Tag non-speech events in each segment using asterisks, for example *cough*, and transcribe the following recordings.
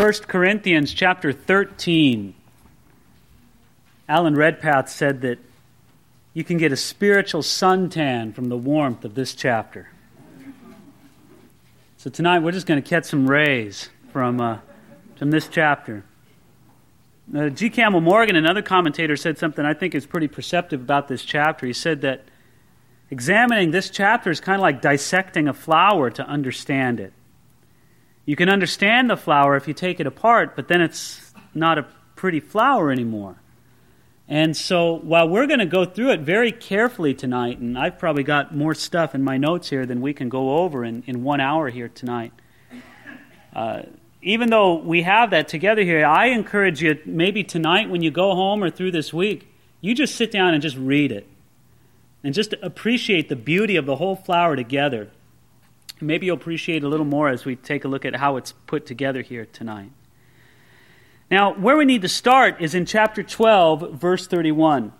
1 Corinthians chapter 13. Alan Redpath said that you can get a spiritual suntan from the warmth of this chapter. So tonight we're just going to catch some rays from, uh, from this chapter. Uh, G. Campbell Morgan, another commentator, said something I think is pretty perceptive about this chapter. He said that examining this chapter is kind of like dissecting a flower to understand it. You can understand the flower if you take it apart, but then it's not a pretty flower anymore. And so while we're going to go through it very carefully tonight, and I've probably got more stuff in my notes here than we can go over in, in one hour here tonight. Uh, even though we have that together here, I encourage you maybe tonight when you go home or through this week, you just sit down and just read it. And just appreciate the beauty of the whole flower together. Maybe you'll appreciate a little more as we take a look at how it's put together here tonight. Now, where we need to start is in chapter 12, verse 31,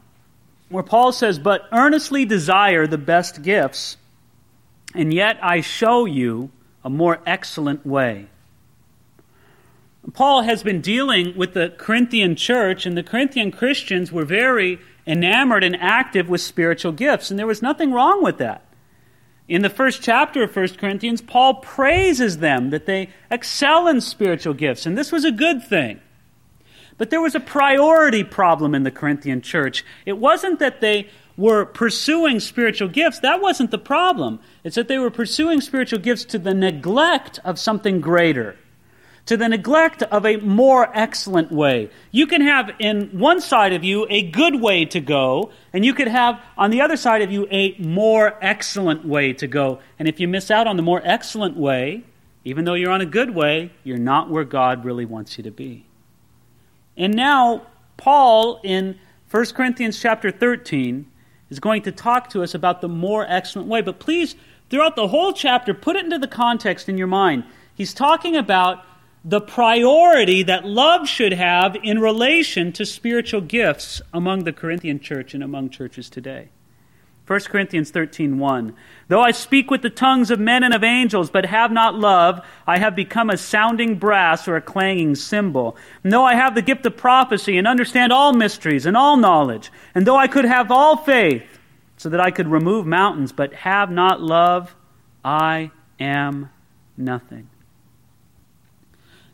where Paul says, But earnestly desire the best gifts, and yet I show you a more excellent way. Paul has been dealing with the Corinthian church, and the Corinthian Christians were very enamored and active with spiritual gifts, and there was nothing wrong with that. In the first chapter of 1 Corinthians, Paul praises them that they excel in spiritual gifts, and this was a good thing. But there was a priority problem in the Corinthian church. It wasn't that they were pursuing spiritual gifts, that wasn't the problem. It's that they were pursuing spiritual gifts to the neglect of something greater to the neglect of a more excellent way. You can have in one side of you a good way to go, and you could have on the other side of you a more excellent way to go. And if you miss out on the more excellent way, even though you're on a good way, you're not where God really wants you to be. And now, Paul in 1 Corinthians chapter 13 is going to talk to us about the more excellent way. But please, throughout the whole chapter, put it into the context in your mind. He's talking about the priority that love should have in relation to spiritual gifts among the Corinthian church and among churches today. 1 Corinthians 13:1 Though I speak with the tongues of men and of angels but have not love I have become a sounding brass or a clanging cymbal and though I have the gift of prophecy and understand all mysteries and all knowledge and though I could have all faith so that I could remove mountains but have not love I am nothing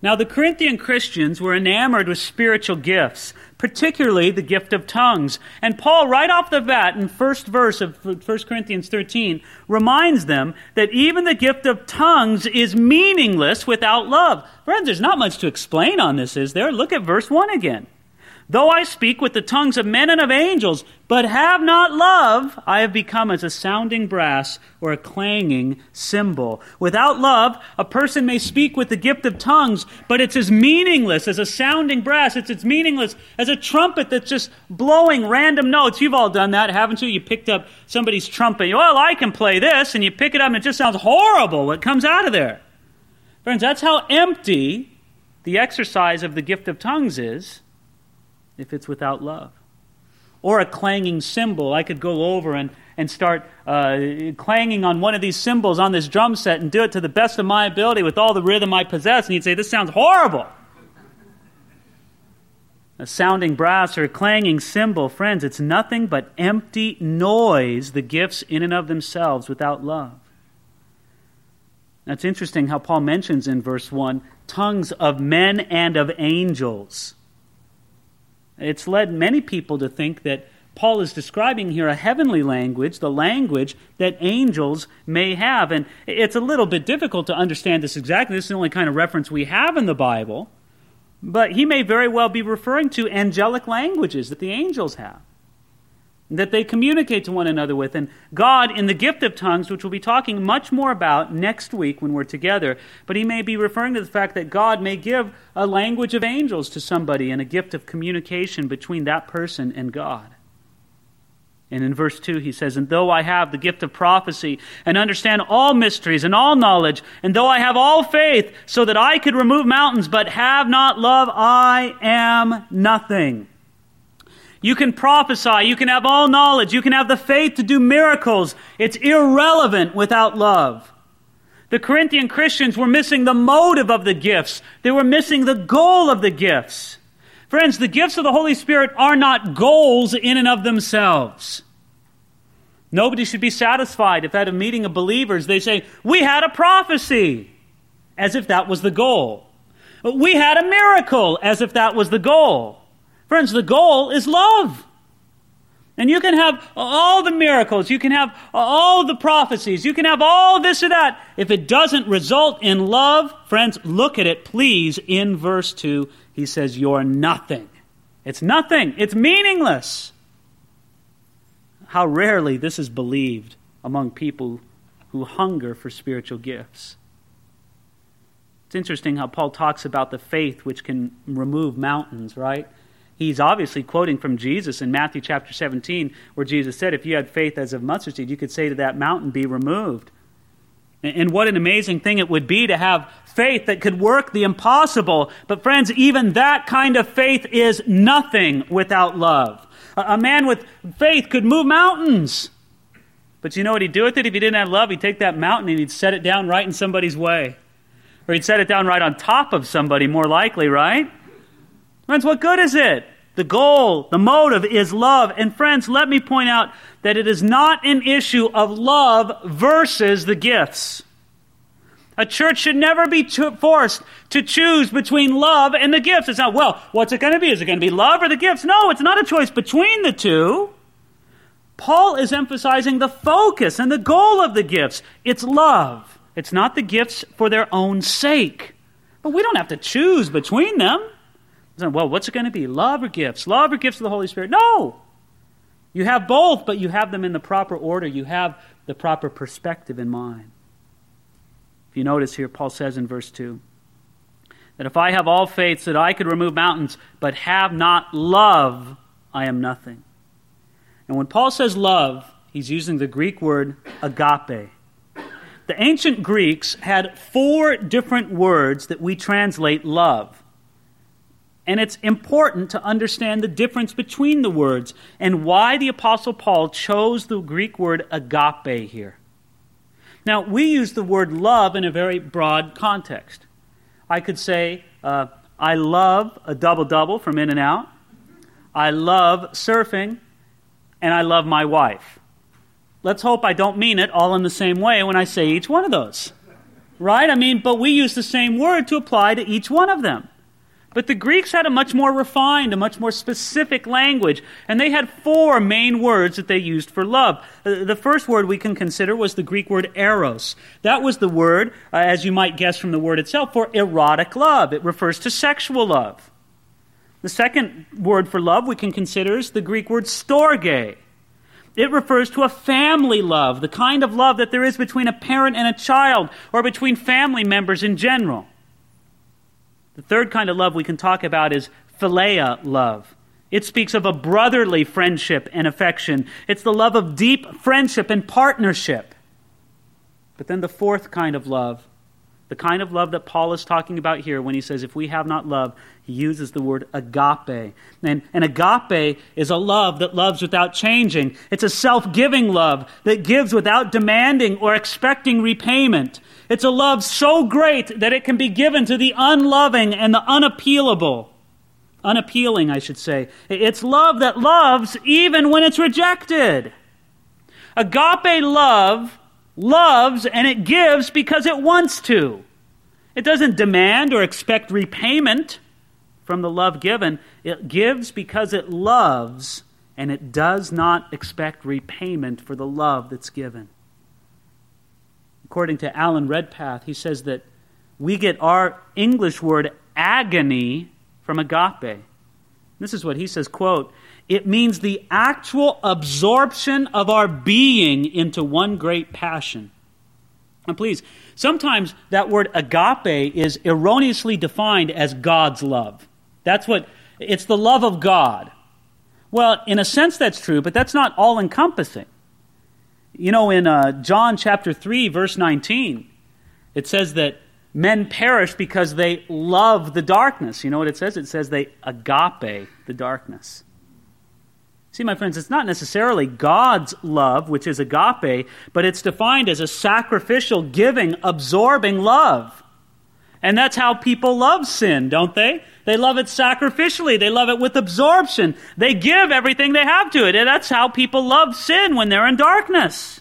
now, the Corinthian Christians were enamored with spiritual gifts, particularly the gift of tongues. And Paul, right off the bat, in first verse of 1 Corinthians 13, reminds them that even the gift of tongues is meaningless without love. Friends, there's not much to explain on this, is there? Look at verse 1 again. Though I speak with the tongues of men and of angels, but have not love, I have become as a sounding brass or a clanging cymbal. Without love, a person may speak with the gift of tongues, but it's as meaningless as a sounding brass. It's as meaningless as a trumpet that's just blowing random notes. You've all done that, haven't you? You picked up somebody's trumpet. Well, I can play this, and you pick it up, and it just sounds horrible what comes out of there. Friends, that's how empty the exercise of the gift of tongues is if it's without love. Or a clanging cymbal. I could go over and, and start uh, clanging on one of these cymbals on this drum set and do it to the best of my ability with all the rhythm I possess. And you'd say, This sounds horrible. A sounding brass or a clanging cymbal, friends, it's nothing but empty noise, the gifts in and of themselves without love. That's interesting how Paul mentions in verse 1 tongues of men and of angels. It's led many people to think that Paul is describing here a heavenly language, the language that angels may have. And it's a little bit difficult to understand this exactly. This is the only kind of reference we have in the Bible. But he may very well be referring to angelic languages that the angels have that they communicate to one another with. And God, in the gift of tongues, which we'll be talking much more about next week when we're together, but he may be referring to the fact that God may give a language of angels to somebody and a gift of communication between that person and God. And in verse 2, he says, And though I have the gift of prophecy and understand all mysteries and all knowledge, and though I have all faith so that I could remove mountains, but have not love, I am nothing. You can prophesy. You can have all knowledge. You can have the faith to do miracles. It's irrelevant without love. The Corinthian Christians were missing the motive of the gifts. They were missing the goal of the gifts. Friends, the gifts of the Holy Spirit are not goals in and of themselves. Nobody should be satisfied if at a meeting of believers they say, We had a prophecy, as if that was the goal. We had a miracle, as if that was the goal. Friends, the goal is love. And you can have all the miracles, you can have all the prophecies, you can have all this or that. If it doesn't result in love, friends, look at it, please. In verse 2, he says, You're nothing. It's nothing, it's meaningless. How rarely this is believed among people who hunger for spiritual gifts. It's interesting how Paul talks about the faith which can remove mountains, right? He's obviously quoting from Jesus in Matthew chapter 17, where Jesus said, If you had faith as of mustard seed, you could say to that mountain, Be removed. And what an amazing thing it would be to have faith that could work the impossible. But, friends, even that kind of faith is nothing without love. A man with faith could move mountains. But you know what he'd do with it? If he didn't have love, he'd take that mountain and he'd set it down right in somebody's way. Or he'd set it down right on top of somebody, more likely, right? Friends, what good is it? The goal, the motive is love. And friends, let me point out that it is not an issue of love versus the gifts. A church should never be forced to choose between love and the gifts. It's not, well, what's it going to be? Is it going to be love or the gifts? No, it's not a choice between the two. Paul is emphasizing the focus and the goal of the gifts. It's love. It's not the gifts for their own sake. But we don't have to choose between them. Well, what's it going to be? Love or gifts? Love or gifts of the Holy Spirit? No. You have both, but you have them in the proper order. You have the proper perspective in mind. If you notice here, Paul says in verse 2 that if I have all faith that I could remove mountains, but have not love, I am nothing. And when Paul says love, he's using the Greek word agape. The ancient Greeks had four different words that we translate love. And it's important to understand the difference between the words and why the Apostle Paul chose the Greek word agape here. Now, we use the word love in a very broad context. I could say, uh, I love a double double from In-N-Out, I love surfing, and I love my wife. Let's hope I don't mean it all in the same way when I say each one of those. Right? I mean, but we use the same word to apply to each one of them. But the Greeks had a much more refined, a much more specific language, and they had four main words that they used for love. Uh, the first word we can consider was the Greek word eros. That was the word, uh, as you might guess from the word itself, for erotic love. It refers to sexual love. The second word for love we can consider is the Greek word storge. It refers to a family love, the kind of love that there is between a parent and a child, or between family members in general. The third kind of love we can talk about is philia love. It speaks of a brotherly friendship and affection. It's the love of deep friendship and partnership. But then the fourth kind of love, the kind of love that Paul is talking about here when he says, if we have not love, he uses the word agape. And, and agape is a love that loves without changing. It's a self giving love that gives without demanding or expecting repayment. It's a love so great that it can be given to the unloving and the unappealable. Unappealing, I should say. It's love that loves even when it's rejected. Agape love loves and it gives because it wants to. It doesn't demand or expect repayment from the love given. It gives because it loves and it does not expect repayment for the love that's given. According to Alan Redpath, he says that we get our English word agony from agape. This is what he says, quote, it means the actual absorption of our being into one great passion. And please, sometimes that word agape is erroneously defined as God's love. That's what, it's the love of God. Well, in a sense, that's true, but that's not all encompassing. You know, in uh, John chapter 3, verse 19, it says that men perish because they love the darkness. You know what it says? It says they agape the darkness. See, my friends, it's not necessarily God's love, which is agape, but it's defined as a sacrificial, giving, absorbing love. And that's how people love sin, don't they? They love it sacrificially. They love it with absorption. They give everything they have to it. And that's how people love sin when they're in darkness.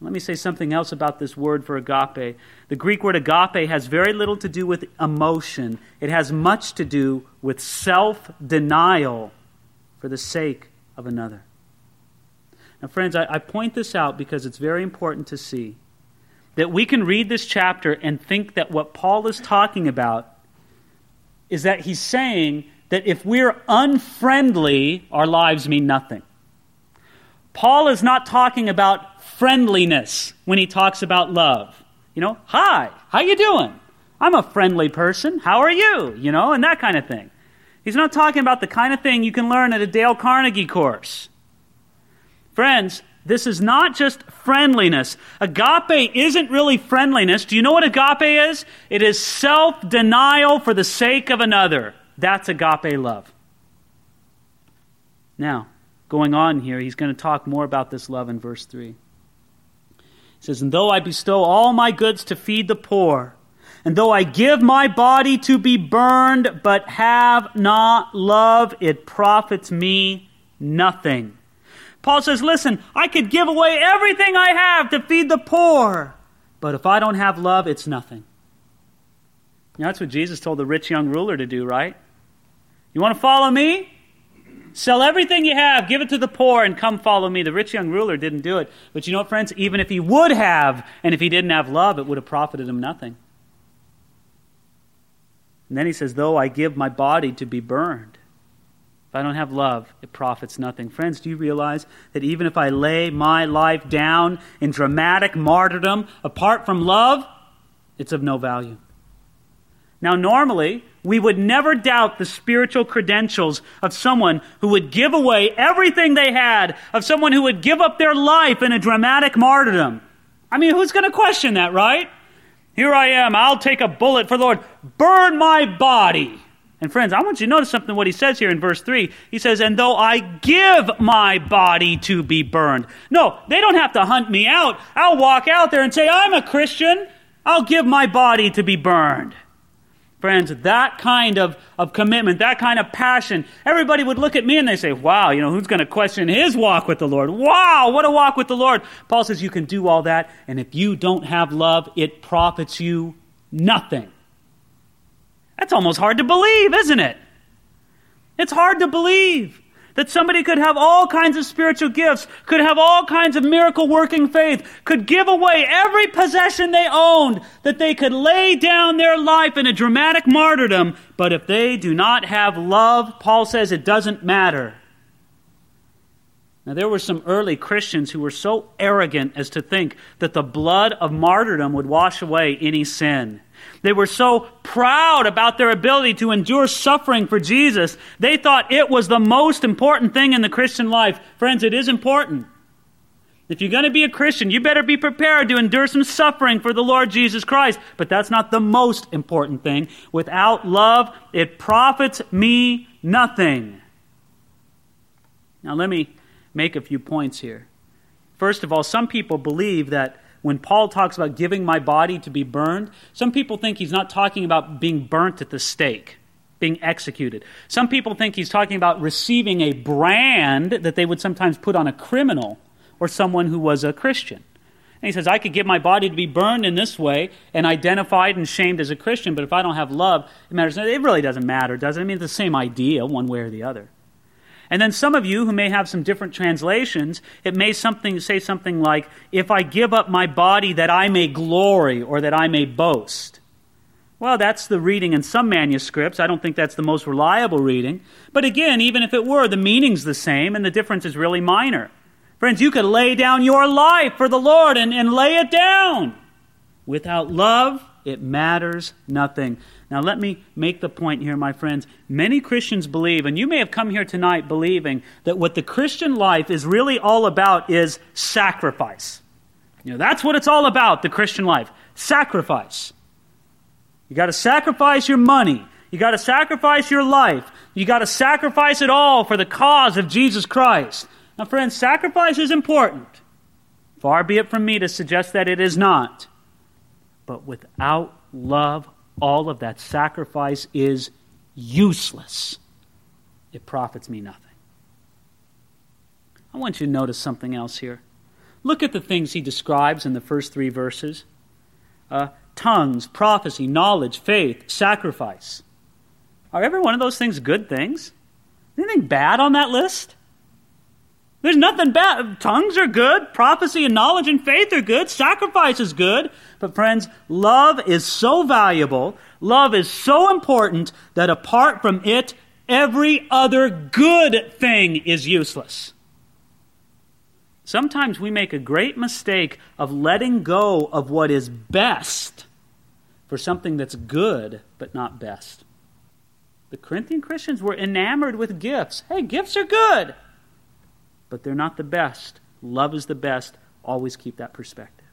Let me say something else about this word for agape. The Greek word agape has very little to do with emotion, it has much to do with self denial for the sake of another. Now, friends, I, I, point this out because it's very important to see that we can read this chapter and think that what Paul is talking about is that he's saying that if we're unfriendly, our lives mean nothing. Paul is not talking about friendliness when he talks about love. You know, hi, how you doing? I'm a friendly person. How are you? You know, and that kind of thing. He's not talking about the kind of thing you can learn at a Dale Carnegie course. Friends, this is not just friendliness. Agape isn't really friendliness. Do you know what agape is? It is self denial for the sake of another. That's agape love. Now, going on here, he's going to talk more about this love in verse 3. He says, And though I bestow all my goods to feed the poor, and though I give my body to be burned, but have not love, it profits me nothing. Paul says, Listen, I could give away everything I have to feed the poor, but if I don't have love, it's nothing. You know, that's what Jesus told the rich young ruler to do, right? You want to follow me? Sell everything you have, give it to the poor, and come follow me. The rich young ruler didn't do it. But you know what, friends? Even if he would have, and if he didn't have love, it would have profited him nothing. And then he says, Though I give my body to be burned, I don't have love, it profits nothing. Friends, do you realize that even if I lay my life down in dramatic martyrdom apart from love, it's of no value? Now, normally, we would never doubt the spiritual credentials of someone who would give away everything they had, of someone who would give up their life in a dramatic martyrdom. I mean, who's going to question that, right? Here I am. I'll take a bullet for the Lord. Burn my body. And friends, I want you to notice something what he says here in verse 3. He says, And though I give my body to be burned. No, they don't have to hunt me out. I'll walk out there and say, I'm a Christian. I'll give my body to be burned. Friends, that kind of, of commitment, that kind of passion, everybody would look at me and they say, Wow, you know, who's going to question his walk with the Lord? Wow, what a walk with the Lord. Paul says you can do all that, and if you don't have love, it profits you nothing. That's almost hard to believe, isn't it? It's hard to believe. That somebody could have all kinds of spiritual gifts, could have all kinds of miracle working faith, could give away every possession they owned, that they could lay down their life in a dramatic martyrdom, but if they do not have love, Paul says it doesn't matter. Now, there were some early Christians who were so arrogant as to think that the blood of martyrdom would wash away any sin. They were so proud about their ability to endure suffering for Jesus. They thought it was the most important thing in the Christian life. Friends, it is important. If you're going to be a Christian, you better be prepared to endure some suffering for the Lord Jesus Christ. But that's not the most important thing. Without love, it profits me nothing. Now, let me make a few points here. First of all, some people believe that when Paul talks about giving my body to be burned, some people think he's not talking about being burnt at the stake, being executed. Some people think he's talking about receiving a brand that they would sometimes put on a criminal or someone who was a Christian. And he says, I could give my body to be burned in this way and identified and shamed as a Christian, but if I don't have love, it matters. It really doesn't matter, does it? I mean, it's the same idea, one way or the other. And then some of you who may have some different translations, it may something say something like, if I give up my body that I may glory or that I may boast. Well, that's the reading in some manuscripts. I don't think that's the most reliable reading. But again, even if it were, the meaning's the same and the difference is really minor. Friends, you could lay down your life for the Lord and, and lay it down. Without love, it matters nothing. Now, let me make the point here, my friends. Many Christians believe, and you may have come here tonight believing, that what the Christian life is really all about is sacrifice. You know, that's what it's all about, the Christian life sacrifice. You got to sacrifice your money. You got to sacrifice your life You got to sacrifice it all for the cause of Jesus Christ. Now, friends, sacrifice is important. Far be it from me to suggest that it is not. But without love, all of that sacrifice is useless. It profits me nothing. I want you to notice something else here. Look at the things he describes in the first three verses uh, tongues, prophecy, knowledge, faith, sacrifice. Are every one of those things good things? Anything bad on that list? There's nothing bad. Tongues are good. Prophecy and knowledge and faith are good. Sacrifice is good. But, friends, love is so valuable. Love is so important that apart from it, every other good thing is useless. Sometimes we make a great mistake of letting go of what is best for something that's good but not best. The Corinthian Christians were enamored with gifts. Hey, gifts are good, but they're not the best. Love is the best. Always keep that perspective.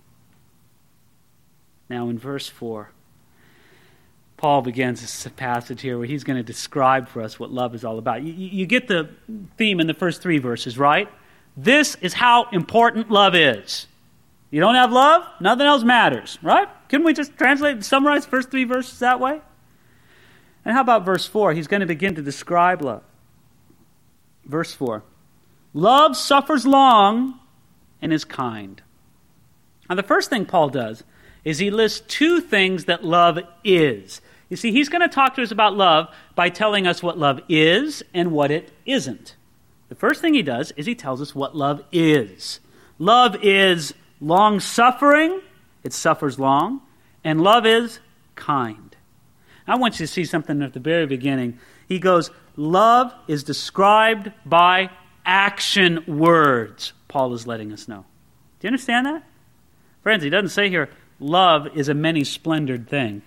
Now, in verse 4, Paul begins this passage here where he's going to describe for us what love is all about. You, you get the theme in the first three verses, right? This is how important love is. You don't have love, nothing else matters, right? Couldn't we just translate, and summarize first three verses that way? And how about verse 4? He's going to begin to describe love. Verse 4 Love suffers long and is kind. Now, the first thing Paul does is he lists two things that love is. You see, he's going to talk to us about love by telling us what love is and what it isn't. The first thing he does is he tells us what love is. Love is long suffering, it suffers long, and love is kind. I want you to see something at the very beginning. He goes, Love is described by action words, Paul is letting us know. Do you understand that? Friends, he doesn't say here, love is a many splendored thing.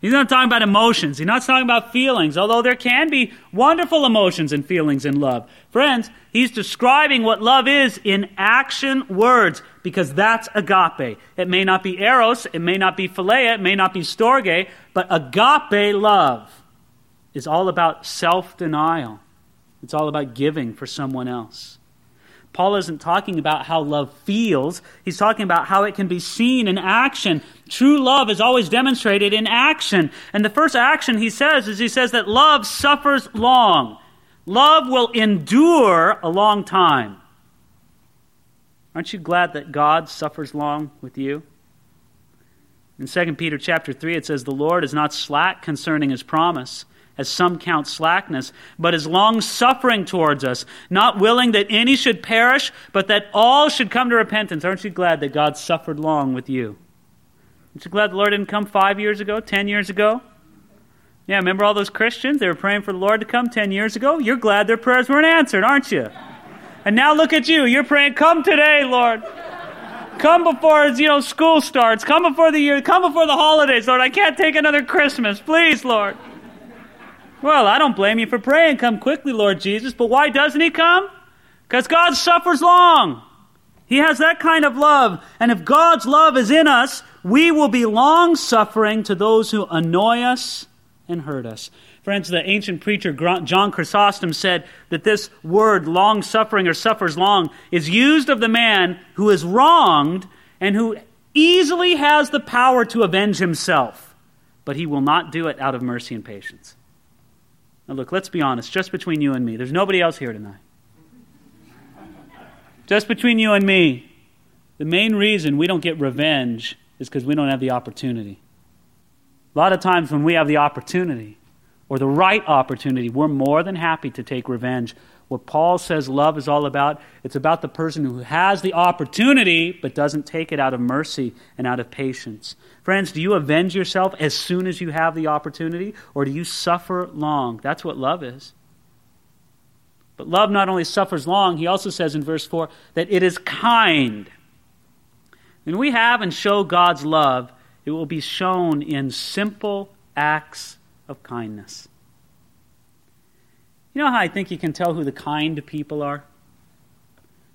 He's not talking about emotions. He's not talking about feelings, although there can be wonderful emotions and feelings in love. Friends, he's describing what love is in action words because that's agape. It may not be eros, it may not be philia, it may not be storge, but agape love is all about self denial. It's all about giving for someone else. Paul isn't talking about how love feels. He's talking about how it can be seen in action. True love is always demonstrated in action. And the first action he says is he says that love suffers long. Love will endure a long time. Aren't you glad that God suffers long with you? In 2 Peter chapter 3 it says the Lord is not slack concerning his promise as some count slackness, but is long suffering towards us, not willing that any should perish, but that all should come to repentance. Aren't you glad that God suffered long with you? Aren't you glad the Lord didn't come five years ago, ten years ago? Yeah, remember all those Christians? They were praying for the Lord to come ten years ago? You're glad their prayers weren't answered, aren't you? And now look at you. You're praying, come today, Lord. Come before you know school starts. Come before the year. Come before the holidays, Lord. I can't take another Christmas. Please, Lord. Well, I don't blame you for praying, come quickly, Lord Jesus, but why doesn't he come? Because God suffers long. He has that kind of love. And if God's love is in us, we will be long suffering to those who annoy us and hurt us. Friends, the ancient preacher John Chrysostom said that this word, long suffering or suffers long, is used of the man who is wronged and who easily has the power to avenge himself, but he will not do it out of mercy and patience. Now, look, let's be honest, just between you and me. There's nobody else here tonight. Just between you and me, the main reason we don't get revenge is because we don't have the opportunity. A lot of times when we have the opportunity, or the right opportunity, we're more than happy to take revenge what Paul says love is all about, it's about the person who has the opportunity but doesn't take it out of mercy and out of patience. Friends, do you avenge yourself as soon as you have the opportunity, or do you suffer long? That's what love is. But love not only suffers long, he also says in verse 4 that it is kind. When we have and show God's love, it will be shown in simple acts of kindness. You know how I think you can tell who the kind people are?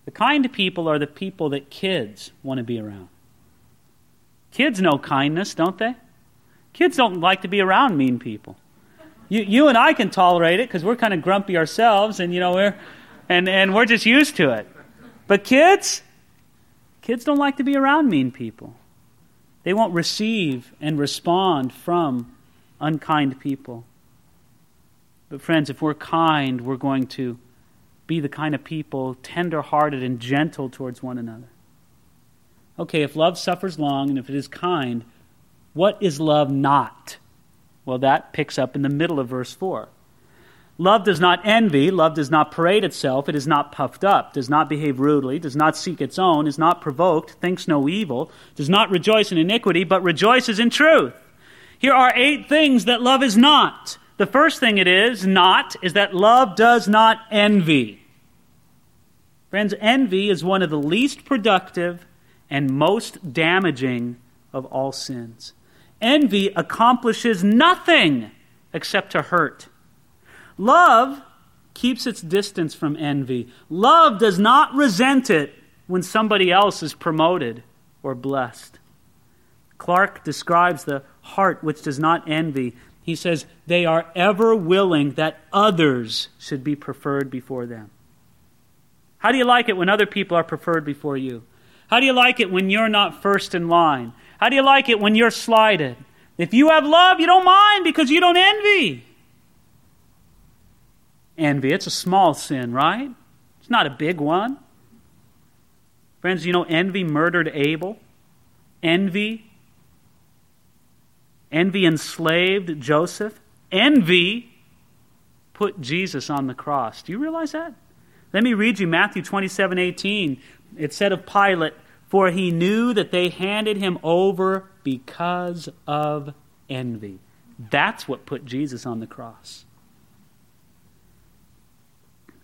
The kind people are the people that kids want to be around. Kids know kindness, don't they? Kids don't like to be around mean people. You, you and I can tolerate it because we're kind of grumpy ourselves, and you know we're, and and we're just used to it. But kids, kids don't like to be around mean people. They won't receive and respond from unkind people. But friends, if we're kind, we're going to be the kind of people tender-hearted and gentle towards one another. Okay, if love suffers long and if it is kind, what is love not? Well, that picks up in the middle of verse 4. Love does not envy, love does not parade itself, it is not puffed up, does not behave rudely, does not seek its own, is not provoked, thinks no evil, does not rejoice in iniquity, but rejoices in truth. Here are eight things that love is not. The first thing it is not is that love does not envy. Friends, envy is one of the least productive and most damaging of all sins. Envy accomplishes nothing except to hurt. Love keeps its distance from envy. Love does not resent it when somebody else is promoted or blessed. Clarke describes the heart which does not envy. He says, They are ever willing that others should be preferred before them. How do you like it when other people are preferred before you? How do you like it when you're not first in line? How do you like it when you're slighted? If you have love, you don't mind because you don't envy. Envy, it's a small sin, right? It's not a big one. Friends, you know envy murdered Abel? Envy envy enslaved Joseph. Envy put Jesus on the cross. Do you realize that? Let me read you Matthew 27 18. It said of Pilate, For he knew that they handed him over because of envy. That's what put Jesus on the cross.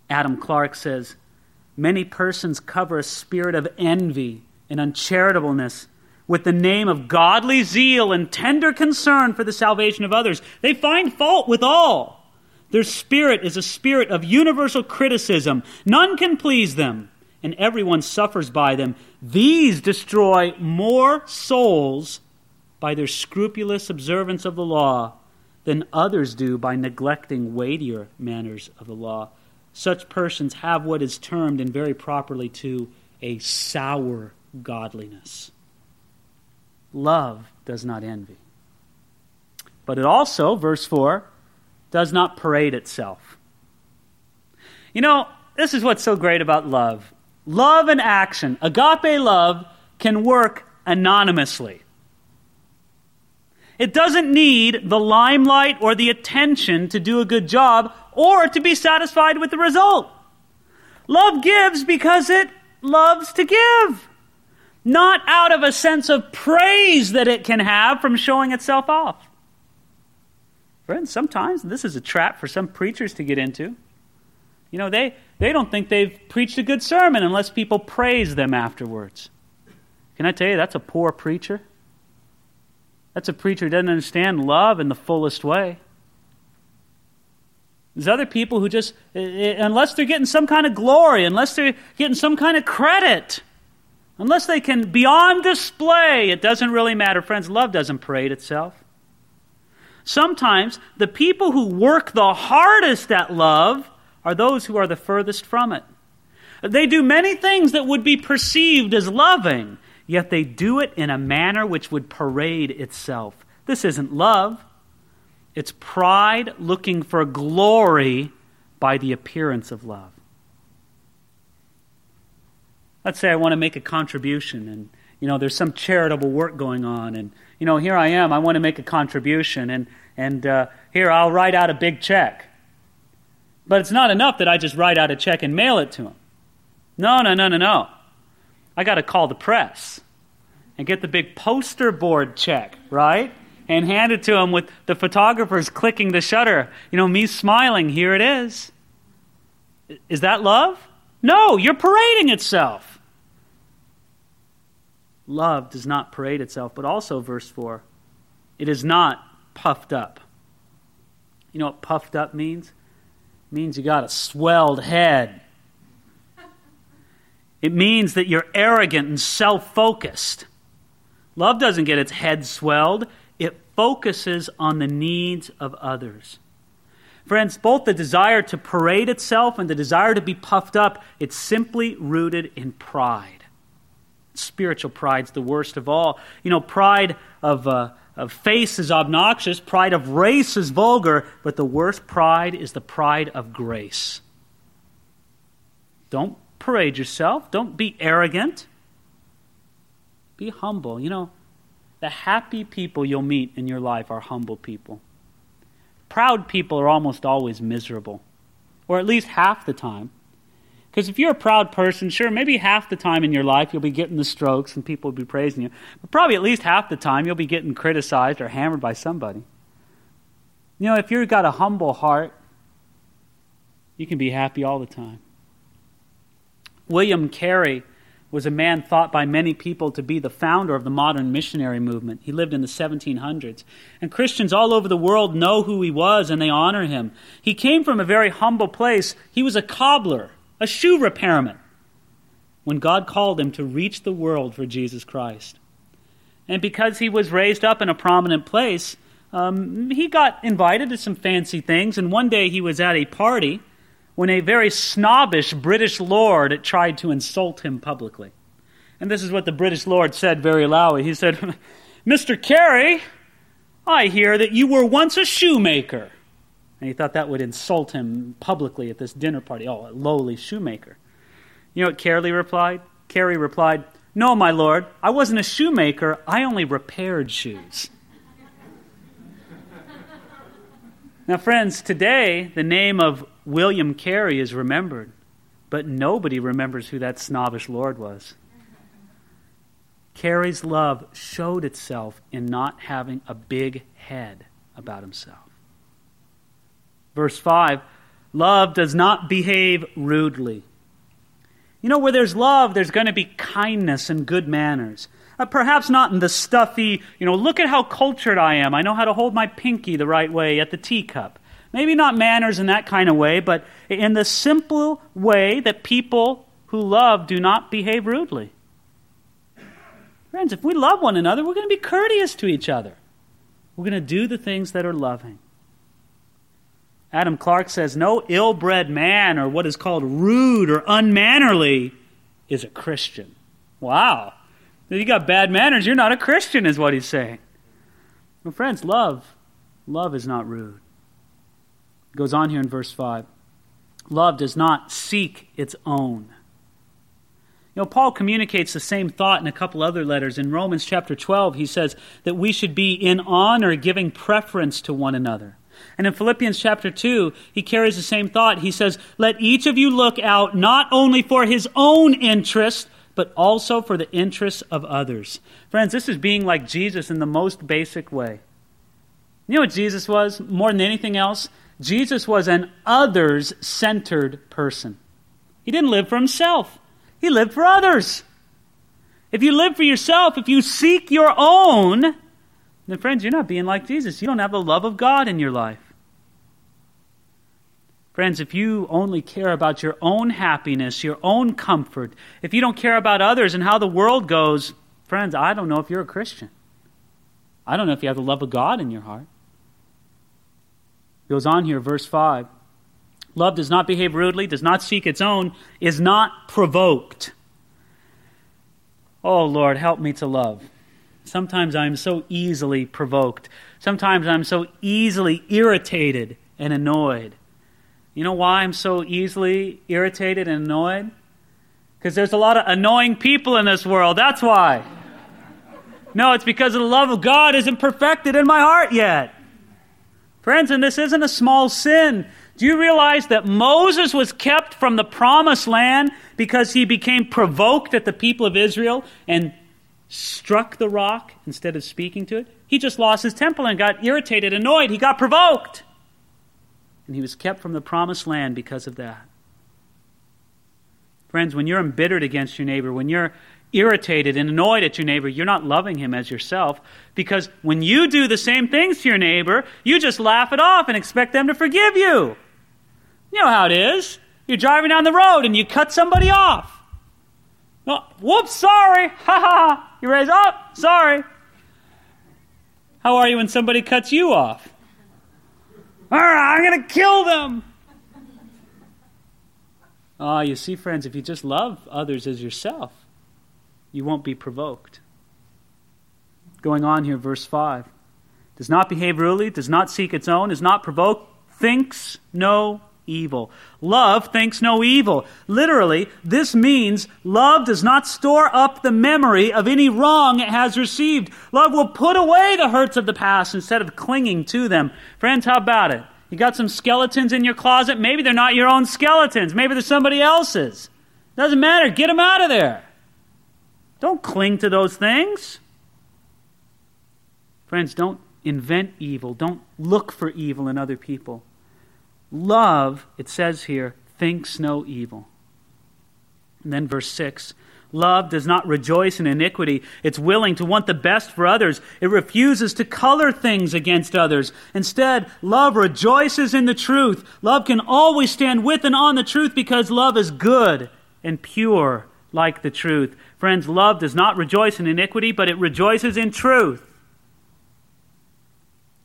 Adam Clarke says many persons cover a spirit of envy and uncharitableness with the name of godly zeal and tender concern for the salvation of others. They find fault with all. Their spirit is a spirit of universal criticism. None can please them, and everyone suffers by them. These destroy more souls by their scrupulous observance of the law than others do by neglecting weightier manners of the law. Such persons have what is termed, and very properly too, a sour godliness. Love does not envy. But it also, verse 4, does not parade itself. You know, this is what's so great about love. Love and action, agape love, can work anonymously. It doesn't need the limelight or the attention to do a good job or to be satisfied with the result. Love gives because it loves to give, not out of a sense of praise that it can have from showing itself off. Friends, sometimes this is a trap for some preachers to get into. You know, they, they don't think they've preached a good sermon unless people praise them afterwards. Can I tell you, that's a poor preacher? That's a preacher who doesn't understand love in the fullest way. There's other people who just, eh, eh, unless they're getting some kind of glory, unless they're getting some kind of credit, unless they can be on display, it doesn't really matter. Friends, love doesn't parade itself. Sometimes the people who work the hardest at love are those who are the furthest from it. They do many things that would be perceived as loving, yet they do it in a manner which would parade itself. This isn't love. It's pride looking for glory by the appearance of love. Let's say I want to make a contribution and you know there's some charitable work going on and you know here I am I want to make a contribution and and uh, here I'll write out a big check. But it's not enough that I just write out a check and mail it to him. No, no, no, no, no. I got to call the press and get the big poster board check, right? And hand it to him with the photographers clicking the shutter. You know, me smiling, here it is. Is that love? No, you're parading itself. Love does not parade itself, but also, verse 4, it is not puffed up. You know what puffed up means? Means you got a swelled head. It means that you're arrogant and self focused. Love doesn't get its head swelled, it focuses on the needs of others. Friends, both the desire to parade itself and the desire to be puffed up, it's simply rooted in pride. Spiritual pride's the worst of all. You know, pride of, uh, of face is obnoxious, pride of race is vulgar, but the worst pride is the pride of grace. Don't parade yourself, don't be arrogant. Be humble. You know, the happy people you'll meet in your life are humble people. Proud people are almost always miserable, or at least half the time. Because if you're a proud person, sure, maybe half the time in your life you'll be getting the strokes and people will be praising you. But probably at least half the time you'll be getting criticized or hammered by somebody. You know, if you've got a humble heart, you can be happy all the time. William Carey was a man thought by many people to be the founder of the modern missionary movement. He lived in the 1700s. And Christians all over the world know who he was and they honor him. He came from a very humble place. He was a cobbler, a shoe repairman, when God called him to reach the world for Jesus Christ. And because he was raised up in a prominent place, um, he got invited to some fancy things. And one day he was at a party when a very snobbish British lord tried to insult him publicly. And this is what the British lord said very loudly. He said, *laughs* Mr. Carey, I hear that you were once a shoemaker. And he thought that would insult him publicly at this dinner party. Oh, a lowly shoemaker. You know what Carey replied? Carey replied, No, my lord, I wasn't a shoemaker. I only repaired shoes. now, friends, today the name of William Carey is remembered, but nobody remembers who that snobbish lord was. Carey's love showed itself in not having a big head about himself. Verse 5 Love does not behave rudely. You know, where there's love, there's going to be kindness and good manners. Uh, perhaps not in the stuffy, you know, look at how cultured I am. I know how to hold my pinky the right way at the teacup. Maybe not manners in that kind of way, but in the simple way that people who love do not behave rudely. Friends, if we love one another, we're going to be courteous to each other. We're going to do the things that are loving. Adam Clarke says no ill bred man or what is called rude or unmannerly is a Christian. Wow. If you got bad manners, you're not a Christian, is what he's saying. Well, friends, love. Love is not rude It goes on here in verse 5. Love does not seek its own. You know, Paul communicates the same thought in a couple other letters. In Romans chapter 12, he says that we should be in honor, giving preference to one another. And in Philippians chapter 2, he carries the same thought. He says, Let each of you look out not only for his own interest, but also for the interests of others. Friends, this is being like Jesus in the most basic way. You know what Jesus was more than anything else? Jesus was an others centered person. He didn't live for himself, he lived for others. If you live for yourself, if you seek your own, then, friends, you're not being like Jesus. You don't have the love of God in your life. Friends, if you only care about your own happiness, your own comfort, if you don't care about others and how the world goes, friends, I don't know if you're a Christian. I don't know if you have the love of God in your heart It goes on here, verse 5. Love does not behave rudely, does not seek its own, is not provoked. Oh, Lord, help me to love. Sometimes I'm so easily provoked. Sometimes I'm so easily irritated and annoyed. You know why I'm so easily irritated and annoyed? Because there's a lot of annoying people in this world. That's why. No, it's because the love of God isn't perfected in my heart yet. Friends, and this isn't a small sin. Do you realize that Moses was kept from the promised land because he became provoked at the people of Israel and struck the rock instead of speaking to it? He just lost his temper and got irritated, annoyed. He got provoked. And he was kept from the promised land because of that. Friends, when you're embittered against your neighbor, when you're irritated and annoyed at your neighbor, you're not loving him as yourself. Because when you do the same things to your neighbor, you just laugh it off and expect them to forgive you. You know how it is. You're driving down the road and you cut somebody off. Oh, whoops, sorry. *laughs* Ha ha. You raise up, sorry. How are you when somebody cuts you off? All right, I'm going to kill them. Ah, you see, friends, if you just love others as yourself, you won't be provoked. Going on here, verse 5. Does not behave rudely, does not seek its own, is not provoked, thinks no evil. Love thinks no evil. Literally, this means love does not store up the memory of any wrong it has received. Love will put away the hurts of the past instead of clinging to them. Friends, how about it? You got some skeletons in your closet. Maybe they're not your own skeletons. Maybe they're somebody else's. Doesn't matter. Get them out of there. Don't cling to those things. Friends, don't invent evil. Don't look for evil in other people. Love, it says here, thinks no evil. And then verse 6 Love does not rejoice in iniquity. It's willing to want the best for others. It refuses to color things against others. Instead, love rejoices in the truth. Love can always stand with and on the truth because love is good and pure like the truth. Friends, love does not rejoice in iniquity, but it rejoices in truth.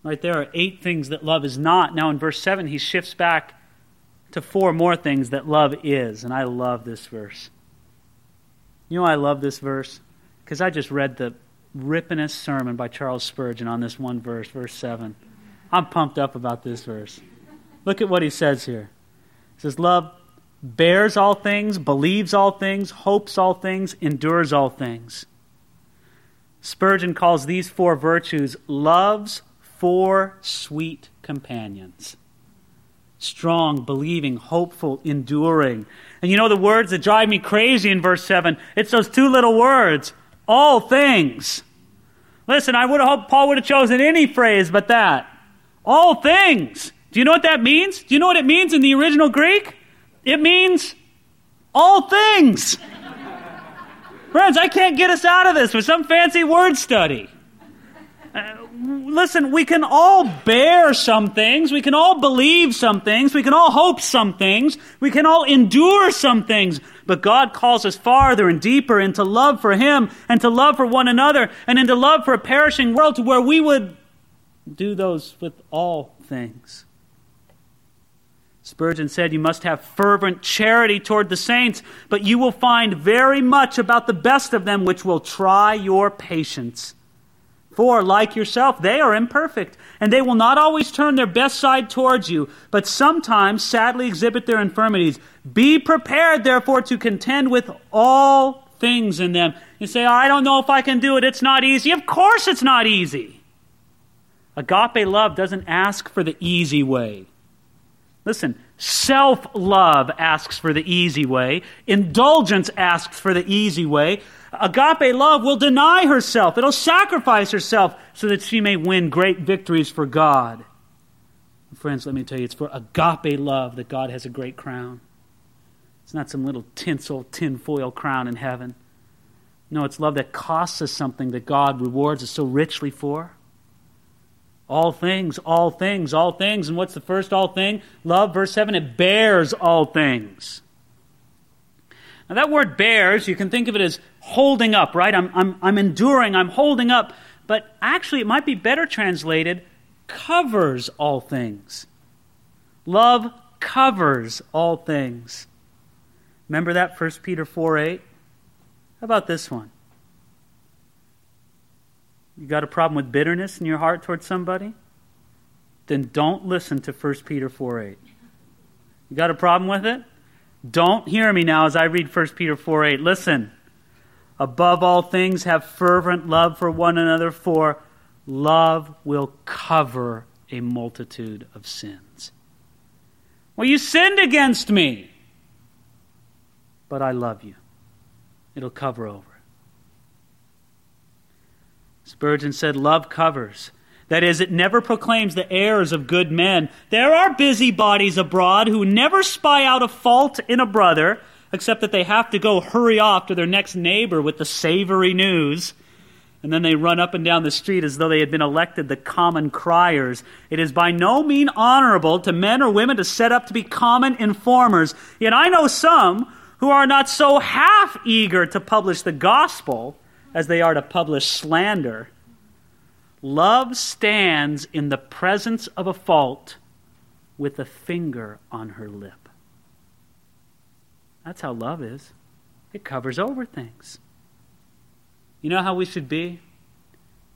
Right there are eight things that love is not. Now in verse 7, he shifts back to four more things that love is. And I love this verse. You know I love this verse? Because I just read the rippingest sermon by Charles Spurgeon on this one verse, verse 7. I'm pumped up about this verse. Look at what he says here. He says, Love bears all things, believes all things, hopes all things, endures all things. Spurgeon calls these four virtues love's four sweet companions strong, believing, hopeful, enduring. And you know the words that drive me crazy in verse 7? It's those two little words all things. Listen, I would have hoped Paul would have chosen any phrase but that. All things. Do you know what that means? Do you know what it means in the original Greek? It means all things. *laughs* Friends, I can't get us out of this with some fancy word study. Uh, Listen, we can all bear some things. We can all believe some things. We can all hope some things. We can all endure some things. But God calls us farther and deeper into love for Him and to love for one another and into love for a perishing world to where we would do those with all things. Spurgeon said, You must have fervent charity toward the saints, but you will find very much about the best of them which will try your patience. For, like yourself, they are imperfect, and they will not always turn their best side towards you, but sometimes sadly exhibit their infirmities. Be prepared, therefore, to contend with all things in them. You say, I don't know if I can do it. It's not easy. Of course, it's not easy. Agape love doesn't ask for the easy way. Listen, self love asks for the easy way, indulgence asks for the easy way. Agape love will deny herself, it'll sacrifice herself so that she may win great victories for God. Friends, let me tell you, it's for agape love that God has a great crown. It's not some little tinsel, tinfoil crown in heaven. No, it's love that costs us something that God rewards us so richly for. All things, all things, all things. And what's the first all thing? Love, verse 7, it bears all things. Now, that word bears, you can think of it as holding up, right? I'm, I'm, I'm enduring, I'm holding up. But actually, it might be better translated covers all things. Love covers all things. Remember that 1 Peter 4 8? How about this one? You got a problem with bitterness in your heart towards somebody? Then don't listen to 1 Peter 4 8. You got a problem with it? Don't hear me now as I read 1 Peter 4 8. Listen. Above all things, have fervent love for one another, for love will cover a multitude of sins. Well, you sinned against me, but I love you. It'll cover over. Spurgeon said, Love covers. That is, it never proclaims the errors of good men. There are busybodies abroad who never spy out a fault in a brother, except that they have to go hurry off to their next neighbor with the savory news. And then they run up and down the street as though they had been elected the common criers. It is by no means honorable to men or women to set up to be common informers. Yet I know some who are not so half eager to publish the gospel as they are to publish slander. Love stands in the presence of a fault with a finger on her lip. That's how love is. It covers over things. You know how we should be?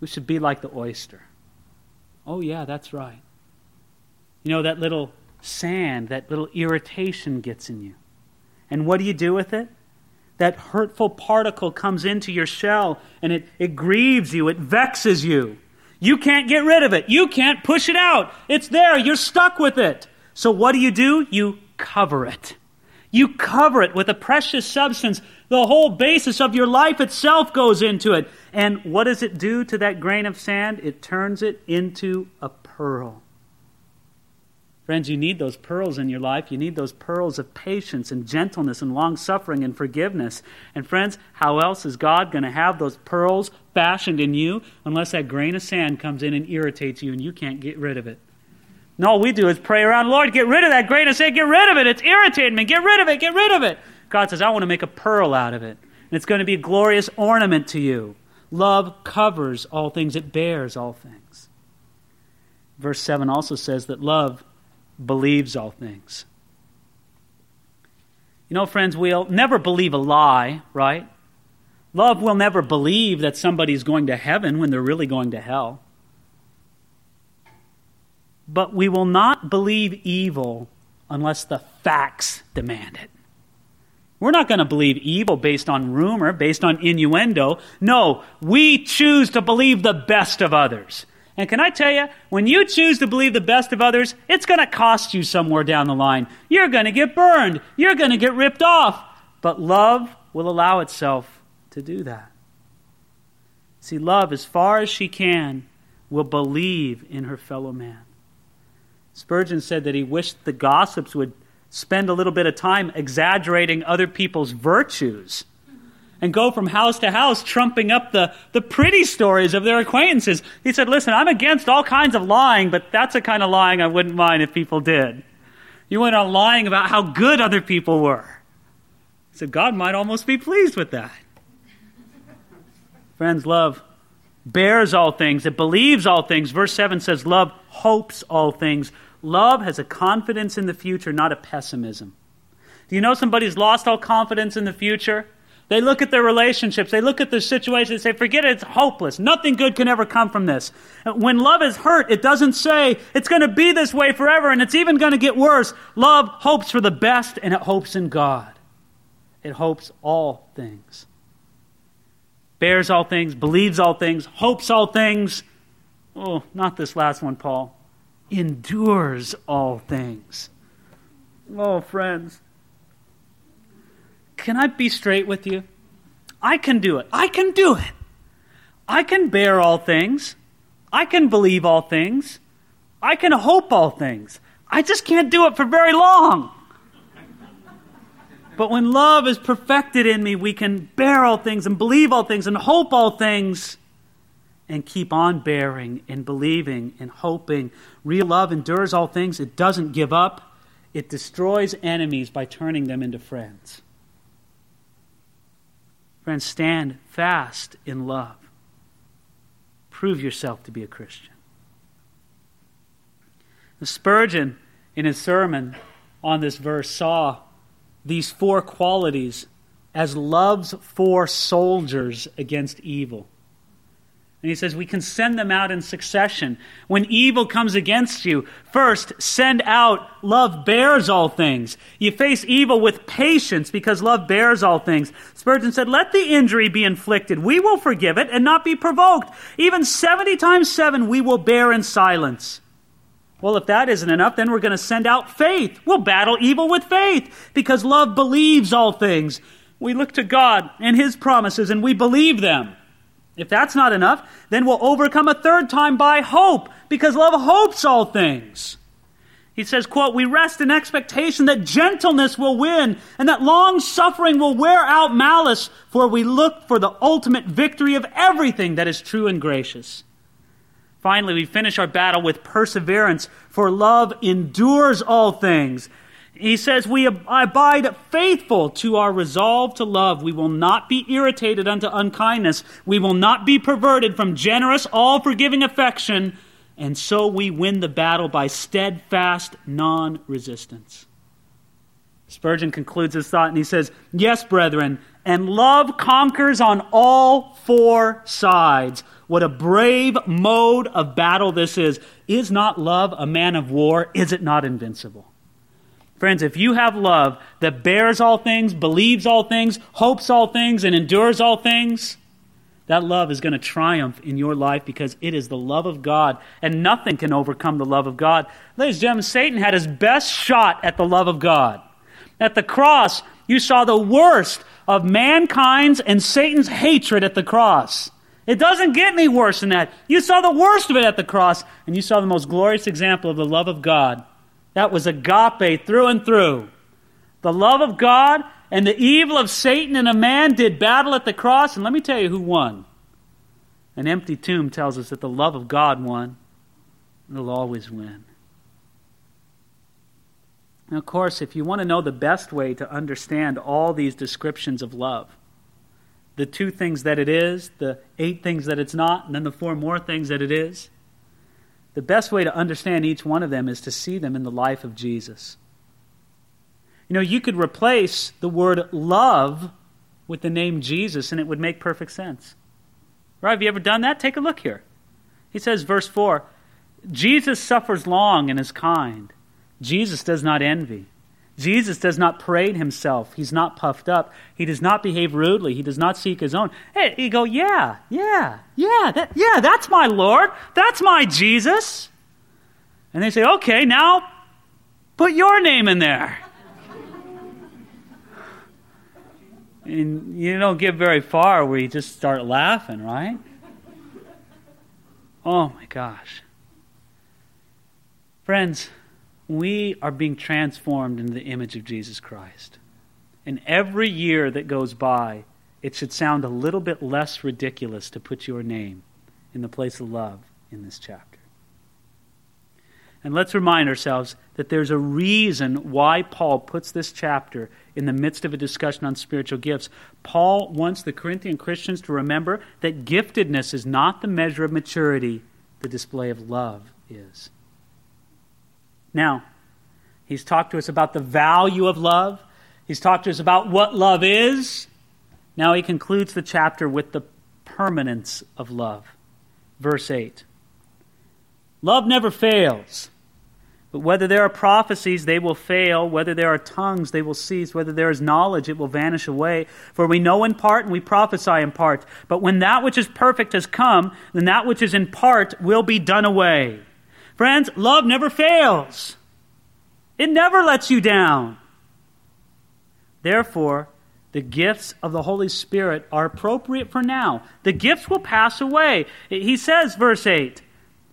We should be like the oyster. Oh, yeah, that's right. You know, that little sand, that little irritation gets in you. And what do you do with it? That hurtful particle comes into your shell and it, it grieves you, it vexes you. You can't get rid of it. You can't push it out. It's there. You're stuck with it. So what do you do? You cover it. You cover it with a precious substance. The whole basis of your life itself goes into it. And what does it do to that grain of sand? It turns it into a pearl. Friends, you need those pearls in your life. You need those pearls of patience and gentleness and long suffering and forgiveness. And friends, how else is God going to have those pearls fashioned in you unless that grain of sand comes in and irritates you and you can't get rid of it? And all we do is pray around, Lord, get rid of that grain of sand, get rid of it. It's irritating me. Get rid of it, get rid of it. God says, I want to make a pearl out of it. And it's going to be a glorious ornament to you. Love covers all things, it bears all things. Verse 7 also says that love believes all things. You know, friends, we'll never believe a lie, right? Love will never believe that somebody's going to heaven when they're really going to hell. But we will not believe evil unless the facts demand it. We're not going to believe evil based on rumor, based on innuendo. No, we choose to believe the best of others. And can I tell you, when you choose to believe the best of others, it's going to cost you somewhere down the line. You're going to get burned. You're going to get ripped off. But love will allow itself to do that. See, love, as far as she can, will believe in her fellow man. Spurgeon said that he wished the gossips would spend a little bit of time exaggerating other people's virtues and go from house to house trumping up the, the pretty stories of their acquaintances. He said, Listen, I'm against all kinds of lying, but that's a kind of lying I wouldn't mind if people did. You went on lying about how good other people were. He said, God might almost be pleased with that. Friends, love bears all things, it believes all things. Verse 7 says, Love hopes all things. Love has a confidence in the future, not a pessimism. Do you know somebody's lost all confidence in the future? They look at their relationships, they look at their situation, they say, forget it, it's hopeless. Nothing good can ever come from this. When love is hurt, it doesn't say it's going to be this way forever and it's even going to get worse. Love hopes for the best and it hopes in God. It hopes all things. Bears all things, believes all things, hopes all things. Oh, not this last one, Paul. Endures all things. Oh, friends. Can I be straight with you? I can do it. I can do it. I can bear all things. I can believe all things. I can hope all things. I just can't do it for very long. But when love is perfected in me, we can bear all things and believe all things and hope all things and keep on bearing and believing and hoping. Real love endures all things, it doesn't give up, it destroys enemies by turning them into friends. Friends, stand fast in love. Prove yourself to be a Christian. Spurgeon, in his sermon on this verse, saw these four qualities as love's four soldiers against evil. And he says, we can send them out in succession. When evil comes against you, first send out love bears all things. You face evil with patience because love bears all things. Spurgeon said, let the injury be inflicted. We will forgive it and not be provoked. Even 70 times 7 we will bear in silence. Well, if that isn't enough, then we're going to send out faith. We'll battle evil with faith because love believes all things. We look to God and His promises and we believe them. If that's not enough, then we'll overcome a third time by hope, because love hopes all things. He says, quote, we rest in expectation that gentleness will win and that long suffering will wear out malice, for we look for the ultimate victory of everything that is true and gracious. Finally, we finish our battle with perseverance, for love endures all things. He says, We abide faithful to our resolve to love. We will not be irritated unto unkindness. We will not be perverted from generous, all forgiving affection. and so we win the battle by steadfast non resistance. Spurgeon concludes his thought and he says, Yes, brethren, and love conquers on all four sides. What a brave mode of battle this is. Is not love a man of war? Is it not invincible? Friends, if you have love that bears all things, believes all things, hopes all things, and endures all things, that love is going to triumph in your life because it is the love of God, and nothing can overcome the love of God. Ladies and gentlemen, Satan had his best shot at the love of God. At the cross, you saw the worst of mankind's and Satan's hatred at the cross. It doesn't get any worse than that. You saw the worst of it at the cross, and you saw the most glorious example of the love of God. That was agape through and through. The love of God and the evil of Satan and a man did battle at the cross, and let me tell you who won. An empty tomb tells us that the love of God won. It'll always win. Now, of course, if you want to know the best way to understand all these descriptions of love, the two things that it is, the eight things that it's not, and then the four more things that it is, the best way to understand each one of them is to see them in the life of Jesus. You know, you could replace the word love with the name Jesus and it would make perfect sense. Right? Have you ever done that? Take a look here. He says, verse 4 Jesus suffers long and is kind. Jesus does not envy. Jesus does not parade himself. He's not puffed up. He does not behave rudely. He does not seek his own. Hey, you go, yeah, yeah, yeah, that, yeah, that's my Lord. That's my Jesus. And they say, okay, now put your name in there. and you don't get very far where you just start laughing, right? Oh my gosh. Friends, we are being transformed into the image of Jesus Christ. And every year that goes by, it should sound a little bit less ridiculous to put your name in the place of love in this chapter. And let's remind ourselves that there's a reason why Paul puts this chapter in the midst of a discussion on spiritual gifts. Paul wants the Corinthian Christians to remember that giftedness is not the measure of maturity, the display of love is. Now, he's talked to us about the value of love. He's talked to us about what love is. Now he concludes the chapter with the permanence of love. Verse 8 Love never fails. But whether there are prophecies, they will fail. Whether there are tongues, they will cease. Whether there is knowledge, it will vanish away. For we know in part and we prophesy in part. But when that which is perfect has come, then that which is in part will be done away. Friends, love never fails, it never lets you down. Therefore, the gifts of the Holy Spirit are appropriate for now. The gifts will pass away. He says, verse 8,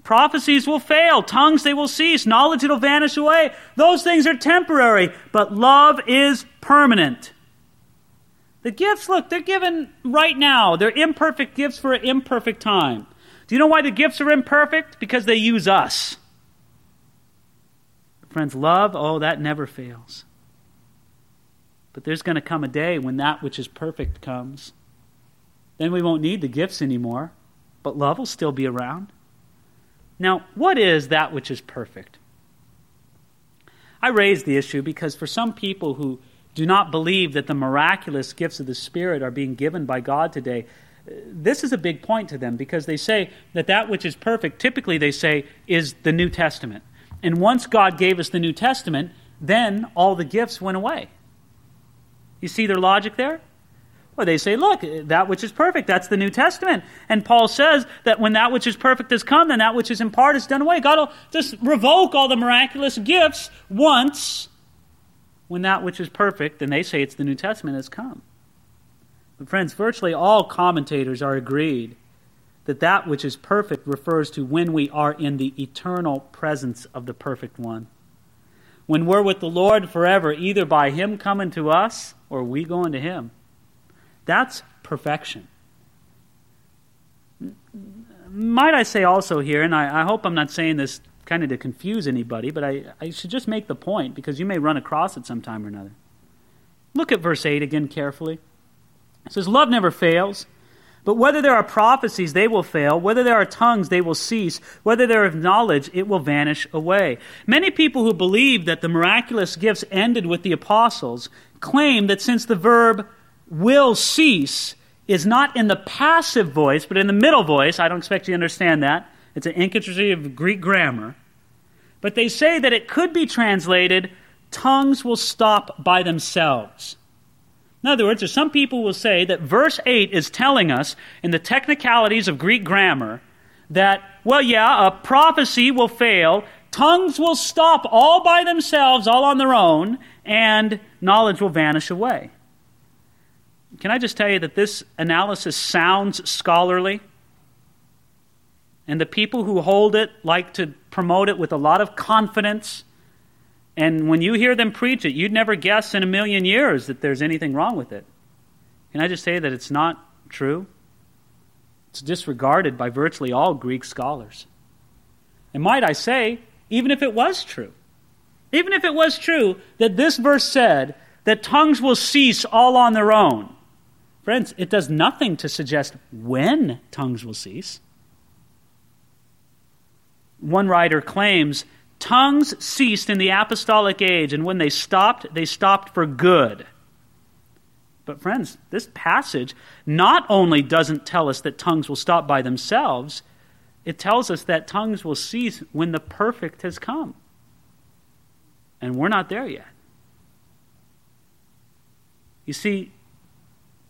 prophecies will fail, tongues they will cease, knowledge it'll vanish away. Those things are temporary, but love is permanent. The gifts, look, they're given right now. They're imperfect gifts for an imperfect time. Do you know why the gifts are imperfect? Because they use us. Friends, love, oh, that never fails. But there's going to come a day when that which is perfect comes. Then we won't need the gifts anymore, but love will still be around. Now, what is that which is perfect? I raise the issue because for some people who do not believe that the miraculous gifts of the Spirit are being given by God today, this is a big point to them because they say that that which is perfect, typically they say, is the New Testament. And once God gave us the New Testament, then all the gifts went away. You see their logic there? Well, they say, look, that which is perfect, that's the New Testament. And Paul says that when that which is perfect has come, then that which is in part is done away. God will just revoke all the miraculous gifts once when that which is perfect, and they say it's the New Testament, has come. But, friends, virtually all commentators are agreed that that which is perfect refers to when we are in the eternal presence of the perfect one. When we're with the Lord forever, either by Him coming to us or we going to Him. That's perfection. Might I say also here, and I, I hope I'm not saying this kind of to confuse anybody, but I, I should just make the point because you may run across it sometime or another. Look at verse 8 again carefully. It says, Love never fails. But whether there are prophecies, they will fail. Whether there are tongues, they will cease. Whether there is knowledge, it will vanish away. Many people who believe that the miraculous gifts ended with the apostles claim that since the verb will cease is not in the passive voice, but in the middle voice, I don't expect you to understand that. It's an intricacy of Greek grammar. But they say that it could be translated, tongues will stop by themselves. In other words, some people will say that verse 8 is telling us, in the technicalities of Greek grammar, that, well, yeah, a prophecy will fail, tongues will stop all by themselves, all on their own, and knowledge will vanish away. Can I just tell you that this analysis sounds scholarly? And the people who hold it like to promote it with a lot of confidence and when you hear them preach it, you'd never guess in a million years that there's anything wrong with it. Can I just say that it's not true? It's disregarded by virtually all Greek scholars. And might I say, even if it was true, even if it was true that this verse said that tongues will cease all on their own, friends, it does nothing to suggest when tongues will cease. One writer claims Tongues ceased in the apostolic age, and when they stopped, they stopped for good. But, friends, this passage not only doesn't tell us that tongues will stop by themselves, it tells us that tongues will cease when the perfect has come. And we're not there yet. You see,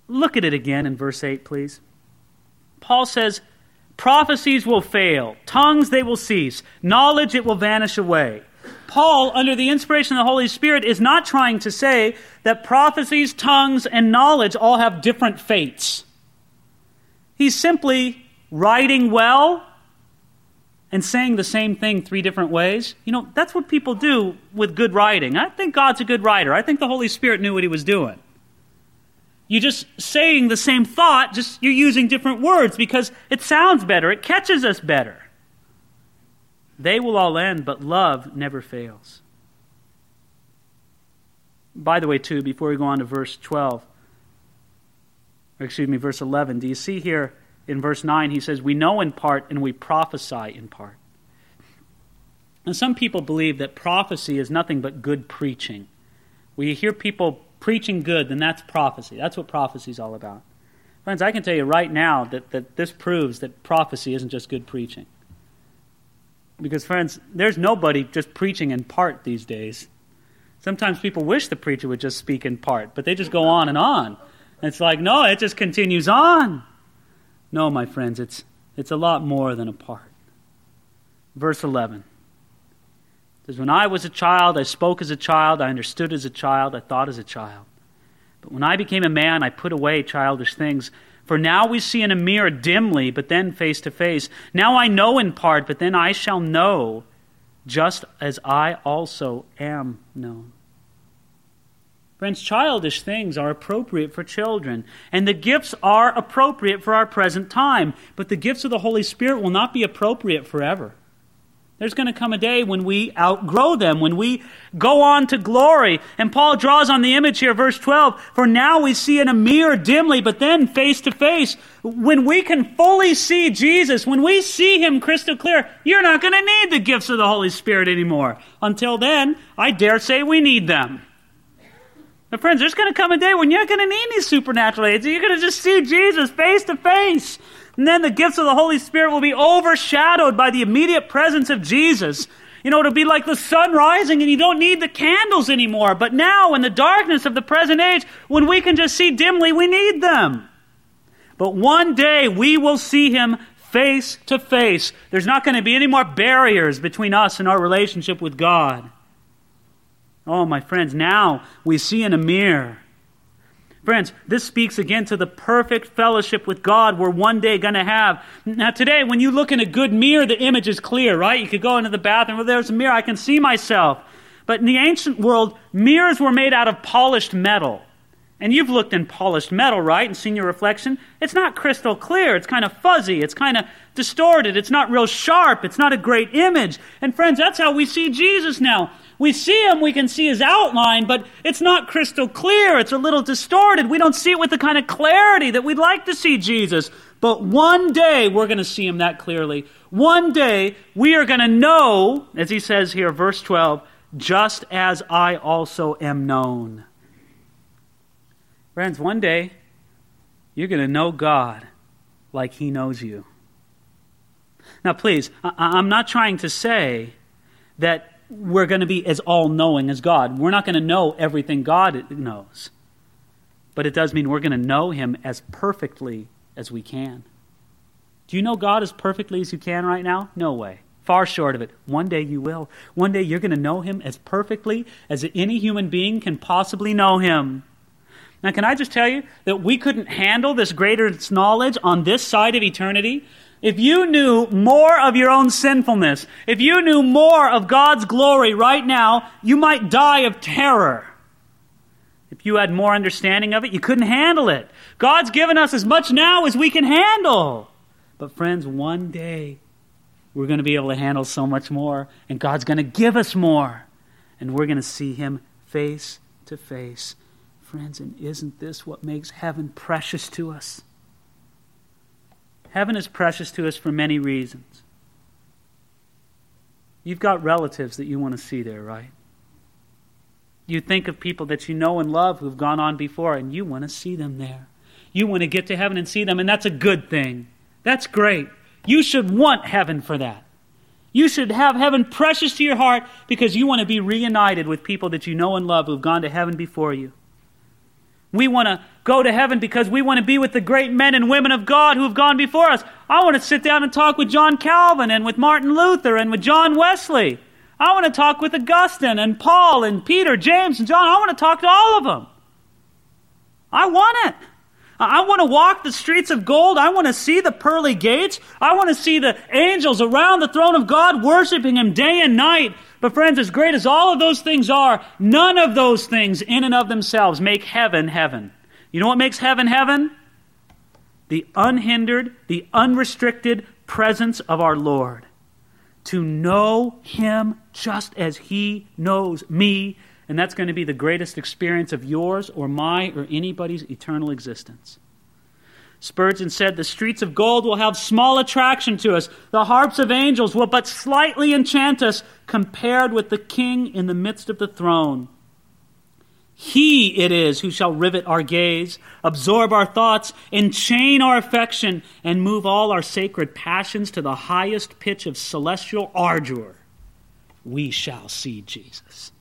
look at it again in verse 8, please. Paul says, Prophecies will fail. Tongues they will cease. Knowledge it will vanish away. Paul, under the inspiration of the Holy Spirit, is not trying to say that prophecies, tongues, and knowledge all have different fates. He's simply writing well and saying the same thing three different ways. You know, that's what people do with good writing. I think God's a good writer. I think the Holy Spirit knew what he was doing. You're just saying the same thought, just you're using different words because it sounds better, it catches us better. They will all end, but love never fails. By the way, too, before we go on to verse 12, or excuse me, verse 11, do you see here in verse 9, he says, We know in part and we prophesy in part. And some people believe that prophecy is nothing but good preaching. We hear people preaching good, then that's prophecy. That's what prophecy is all about. Friends, I can tell you right now that, that this proves that prophecy isn't just good preaching. Because, friends, there's nobody just preaching in part these days. Sometimes people wish the preacher would just speak in part, but they just go on and on. And it's like, no, it just continues on. No, my friends, it's, it's a lot more than a part. Verse 11 says, When I was a child, I spoke as a child, I understood as a child, I thought as a child. But when I became a man, I put away childish things. For now we see in a mirror dimly, but then face to face. Now I know in part, but then I shall know, just as I also am known. Friends, childish things are appropriate for children, and the gifts are appropriate for our present time, but the gifts of the Holy Spirit will not be appropriate forever. There's going to come a day when we outgrow them, when we go on to glory. And Paul draws on the image here, verse 12. For now we see in a mirror dimly, but then face to face. When we can fully see Jesus, when we see Him crystal clear, you're not going to need the gifts of the Holy Spirit anymore. Until then, I dare say we need them. Friends, there's going to come a day when you're going to need these supernatural aids. You're going to just see Jesus face to face. And then the gifts of the Holy Spirit will be overshadowed by the immediate presence of Jesus. You know, it'll be like the sun rising and you don't need the candles anymore. But now, in the darkness of the present age, when we can just see dimly, we need them. But one day we will see him face to face. There's not going to be any more barriers between us and our relationship with God. Oh, my friends, now we see in a mirror. Friends, this speaks again to the perfect fellowship with God we're one day going to have. Now, today, when you look in a good mirror, the image is clear, right? You could go into the bathroom, well, there's a mirror, I can see myself. But in the ancient world, mirrors were made out of polished metal. And you've looked in polished metal, right, and seen your reflection. It's not crystal clear. It's kind of fuzzy. It's kind of distorted. It's not real sharp. It's not a great image. And friends, that's how we see Jesus now. We see him, we can see his outline, but it's not crystal clear. It's a little distorted. We don't see it with the kind of clarity that we'd like to see Jesus. But one day we're going to see him that clearly. One day we are going to know, as he says here, verse 12, just as I also am known. Friends, one day you're going to know God like he knows you. Now, please, I- am not trying to say that we're going to be as all knowing as God. We're not going to know everything God knows. But it does mean we're going to know him as perfectly as we can. Do you know God as perfectly as you can right now? No way. Far short of it. One day you will. One day you're going to know him as perfectly as any human being can possibly know him. Now, can I just tell you that we couldn't handle this greater knowledge on this side of eternity? If you knew more of your own sinfulness, if you knew more of God's glory right now, you might die of terror. If you had more understanding of it, you couldn't handle it. God's given us as much now as we can handle. But, friends, one day we're going to be able to handle so much more, and God's going to give us more, and we're going to see Him face to face. Friends, and isn't this what makes heaven precious to us? Heaven is precious to us for many reasons. You've got relatives that you want to see there, right? You think of people that you know and love who've gone on before, and you want to see them there. You want to get to heaven and see them, and that's a good thing. That's great. You should want heaven for that. You should have heaven precious to your heart because you want to be reunited with people that you know and love who've gone to heaven before you. We want to go to heaven because we want to be with the great men and women of God who have gone before us. I want to sit down and talk with John Calvin and with Martin Luther and with John Wesley. I want to talk with Augustine and Paul and Peter, James and John. I want to talk to all of them. I want it. I want to walk the streets of gold. I want to see the pearly gates. I want to see the angels around the throne of God worshiping Him day and night. But, friends, as great as all of those things are, none of those things in and of themselves make heaven heaven. You know what makes heaven heaven? The unhindered, the unrestricted presence of our Lord to know Him just as He knows me. And that's going to be the greatest experience of yours or my or anybody's eternal existence. Spurgeon said, The streets of gold will have small attraction to us. The harps of angels will but slightly enchant us compared with the King in the midst of the throne. He it is who shall rivet our gaze, absorb our thoughts, enchain our affection, and move all our sacred passions to the highest pitch of celestial ardor. We shall see Jesus.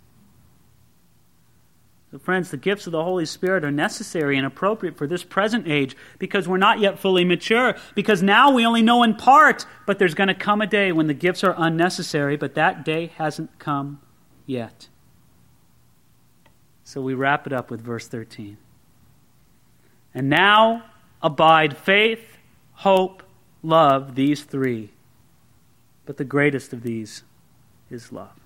Friends, the gifts of the Holy Spirit are necessary and appropriate for this present age because we're not yet fully mature. Because now we only know in part, but there's going to come a day when the gifts are unnecessary, but that day hasn't come yet. So we wrap it up with verse 13. And now abide faith, hope, love, these three. But the greatest of these is love.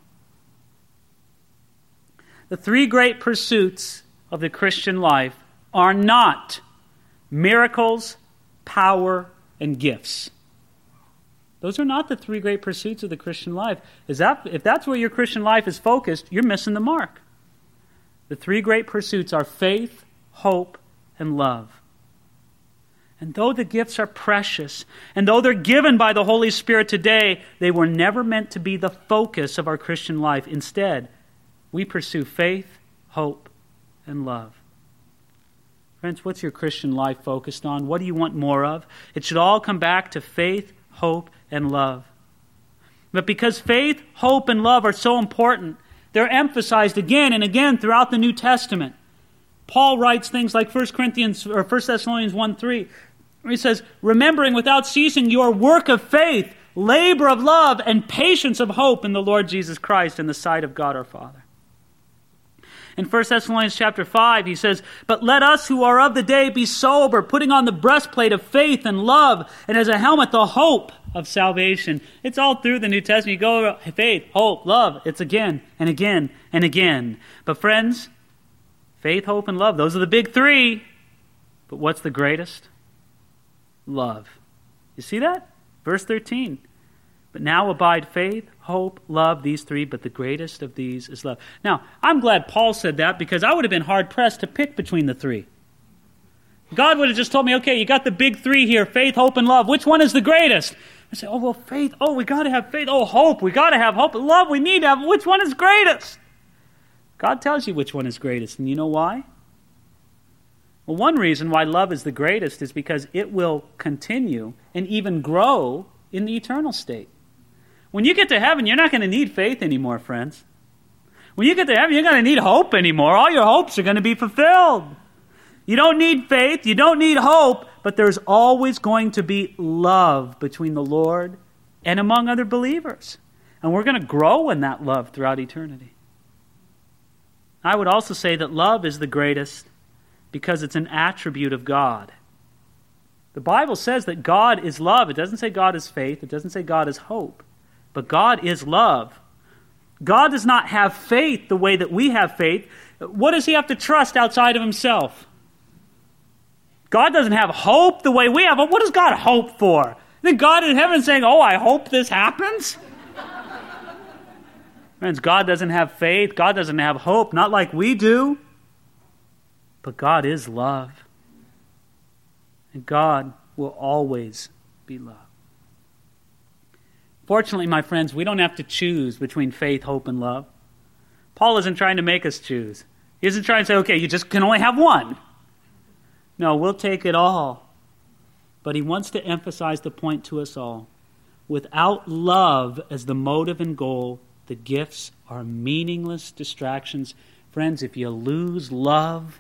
The three great pursuits of the Christian life are not miracles, power, and gifts. Those are not the three great pursuits of the Christian life. Is that, if that's where your Christian life is focused, you're missing the mark. The three great pursuits are faith, hope, and love. And though the gifts are precious, and though they're given by the Holy Spirit today, they were never meant to be the focus of our Christian life. Instead, we pursue faith, hope, and love. Friends, what's your Christian life focused on? What do you want more of? It should all come back to faith, hope, and love. But because faith, hope, and love are so important, they're emphasized again and again throughout the New Testament. Paul writes things like 1 Corinthians or 1 Thessalonians 1 3. He says, remembering without ceasing your work of faith, labor of love, and patience of hope in the Lord Jesus Christ in the sight of God our Father. In 1 Thessalonians chapter 5, he says, But let us who are of the day be sober, putting on the breastplate of faith and love, and as a helmet the hope of salvation. It's all through the New Testament. You go faith, hope, love. It's again and again and again. But friends, faith, hope, and love, those are the big three. But what's the greatest? Love. You see that? Verse 13. But now abide faith, hope, love, these three, but the greatest of these is love. Now, I'm glad Paul said that because I would have been hard pressed to pick between the three. God would have just told me, okay, you got the big three here faith, hope, and love. Which one is the greatest? I say, oh, well, faith. Oh, we got to have faith. Oh, hope. We got to have hope. Love, we need to have. Which one is greatest? God tells you which one is greatest. And you know why? Well, one reason why love is the greatest is because it will continue and even grow in the eternal state. When you get to heaven, you're not going to need faith anymore, friends. When you get to heaven, you're going to need hope anymore. All your hopes are going to be fulfilled. You don't need faith, you don't need hope, but there's always going to be love between the Lord and among other believers. And we're going to grow in that love throughout eternity. I would also say that love is the greatest because it's an attribute of God. The Bible says that God is love. It doesn't say God is faith, it doesn't say God is hope, but God is love. God does not have faith the way that we have faith. What does he have to trust outside of himself? God doesn't have hope the way we have. What does God hope for? Then God in heaven saying, Oh, I hope this happens? Friends, God doesn't have faith. God doesn't have hope, not like we do. But God is love. And God will always be love. Fortunately, my friends, we don't have to choose between faith, hope, and love. Paul isn't trying to make us choose. He isn't trying to say, okay, you just can only have one. No, we'll take it all. But he wants to emphasize the point to us all. Without love as the motive and goal, the gifts are meaningless distractions. Friends, if you lose love,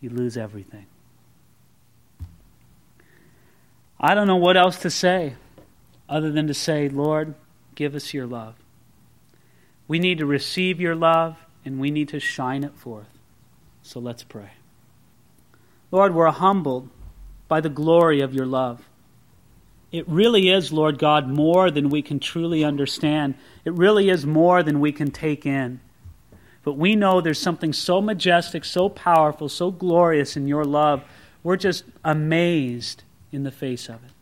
you lose everything. I don't know what else to say other than to say, Lord, give us your love. We need to receive your love and we need to shine it forth. So let's pray. Lord, we're humbled by the glory of your love. It really is, Lord God, more than we can truly understand. It really is more than we can take in. But we know there's something so majestic, so powerful, so glorious in your love. We're just amazed in the face of it.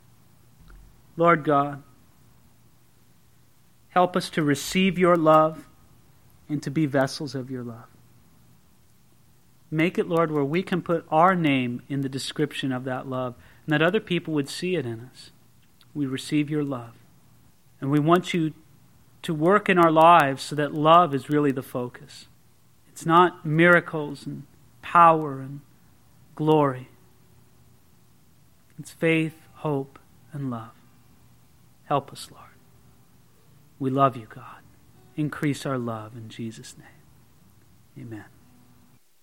Lord God, help us to receive your love and to be vessels of your love. Make it, Lord, where we can put our name in the description of that love and that other people would see it in us. We receive your love. And we want you to work in our lives so that love is really the focus. It's not miracles and power and glory, it's faith, hope, and love. Help us, Lord. We love you, God. Increase our love in Jesus' name. Amen.